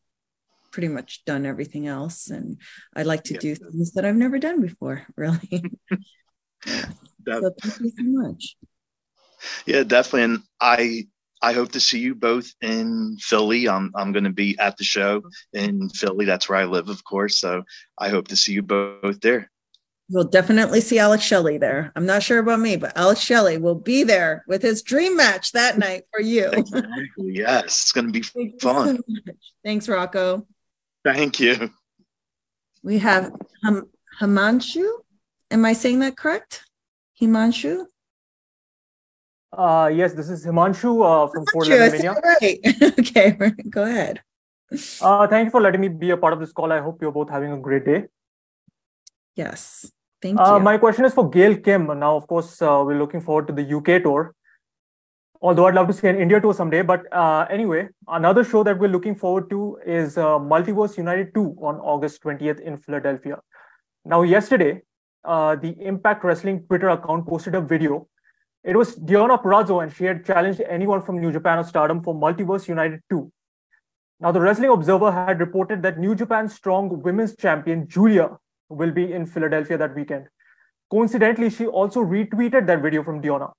pretty much done everything else and i like to do things that i've never done before really so thank you so much Yeah, definitely. And I I hope to see you both in Philly. I'm I'm going to be at the show in Philly. That's where I live, of course. So I hope to see you both there. We'll definitely see Alex Shelley there. I'm not sure about me, but Alex Shelley will be there with his dream match that night for you. Yes, it's going to be Thank fun. so. Thanks, Rocco. Thank you. We have Ham- Himanshu. Am I saying that correct? Himanshu? Uh, yes, this is Himanshu uh, from Fort Himanshu, I Lauderdale, said Mania. it right. okay, go ahead. Uh, thank you for letting me be a part of this call. I hope you're both having a great day. Yes, thank you. Uh, you. my question is for Gail Kim. Now, of course, uh, we're looking forward to the UK tour. Although I'd love to see an India tour someday. But uh, anyway, another show that we're looking forward to is uh, Multiverse United 2 on August 20th in Philadelphia. Now, yesterday, uh, the Impact Wrestling Twitter account posted a video. It was Deonna Purrazzo, and she had challenged anyone from New Japan or Stardom for Multiverse United 2. Now, the Wrestling Observer had reported that New Japan Strong Women's Champion Julia will be in Philadelphia that weekend. Coincidentally, she also retweeted that video from Deonna.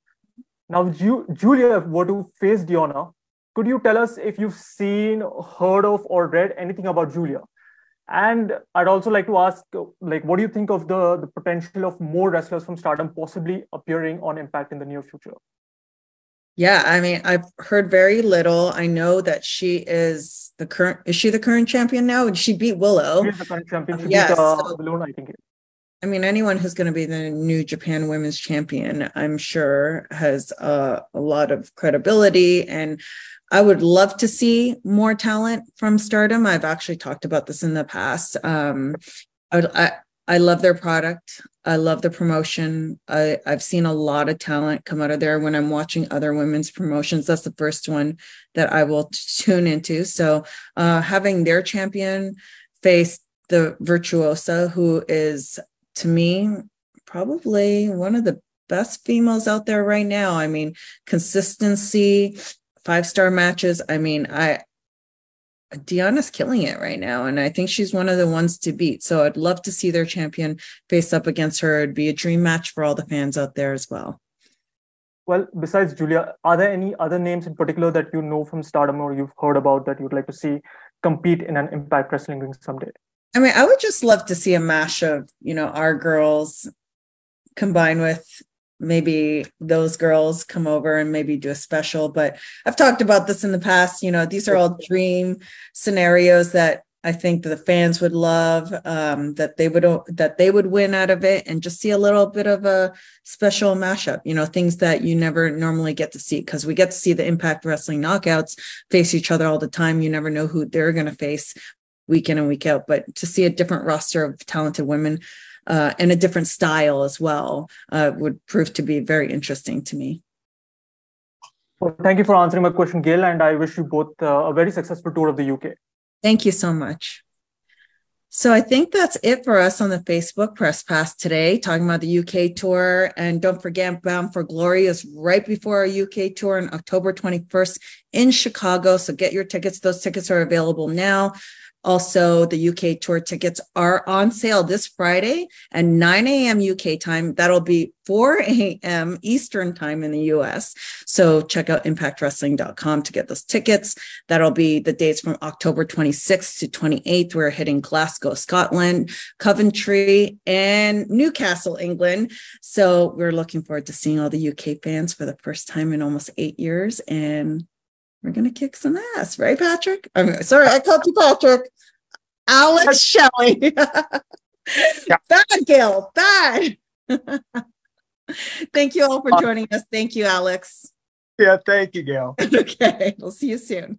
Now, if Ju- Julia were to face Deonna, could you tell us if you've seen, heard of, or read anything about Julia? And I'd also like to ask, like, what do you think of the, the potential of more wrestlers from Stardom possibly appearing on Impact in the near future? Yeah, I mean, I've heard very little. I know that she is the current. Is she the current champion now? She beat Willow. She's the current champion. She uh, so, Balloon, I think. I mean, anyone who's going to be the new Japan Women's Champion, I'm sure, has uh, a lot of credibility. And I would love to see more talent from Stardom. I've actually talked about this in the past. Um, I, I, I love their product. I love the promotion. I, I've seen a lot of talent come out of there when I'm watching other women's promotions. That's the first one that I will tune into. So uh, having their champion face the virtuosa, who is to me probably one of the best females out there right now. I mean, consistency, five star matches. I mean, I Deonna's killing it right now, and I think she's one of the ones to beat. So I'd love to see their champion face up against her. It'd be a dream match for all the fans out there as well. Well, besides Julia, are there any other names in particular that you know from Stardom or you've heard about that you'd like to see compete in an Impact Wrestling ring someday? I mean, I would just love to see a mash of, you know, our girls combined with maybe those girls come over and maybe do a special. But I've talked about this in the past. You know, these are all dream scenarios that I think the fans would love, um, that they would that they would win out of it, and just see a little bit of a special mashup. You know, things that you never normally get to see because we get to see the Impact Wrestling knockouts face each other all the time. You never know who they're going to face week in and week out. But to see a different roster of talented women uh, and a different style as well uh, would prove to be very interesting to me. Well, thank you for answering my question, Gail, and I wish you both uh, a very successful tour of the UK. Thank you so much. So I think that's it for us on the Facebook Press Pass today, talking about the UK tour. And don't forget, Bound for Glory is right before our UK tour on October 21st in Chicago. So get your tickets. Those tickets are available now. Also, the UK tour tickets are on sale this Friday at 9 a.m. UK time. That'll be 4 a.m. Eastern time in the US. So check out impactwrestling.com to get those tickets. That'll be the dates from October 26th to 28th. We're hitting Glasgow, Scotland, Coventry, and Newcastle, England. So we're looking forward to seeing all the UK fans for the first time in almost eight years. And we're gonna kick some ass, right, Patrick? I'm sorry, I called you Patrick. Alex Shelley. bad, Gail. Bad. thank you all for joining us. Thank you, Alex. Yeah, thank you, Gail. okay, we'll see you soon.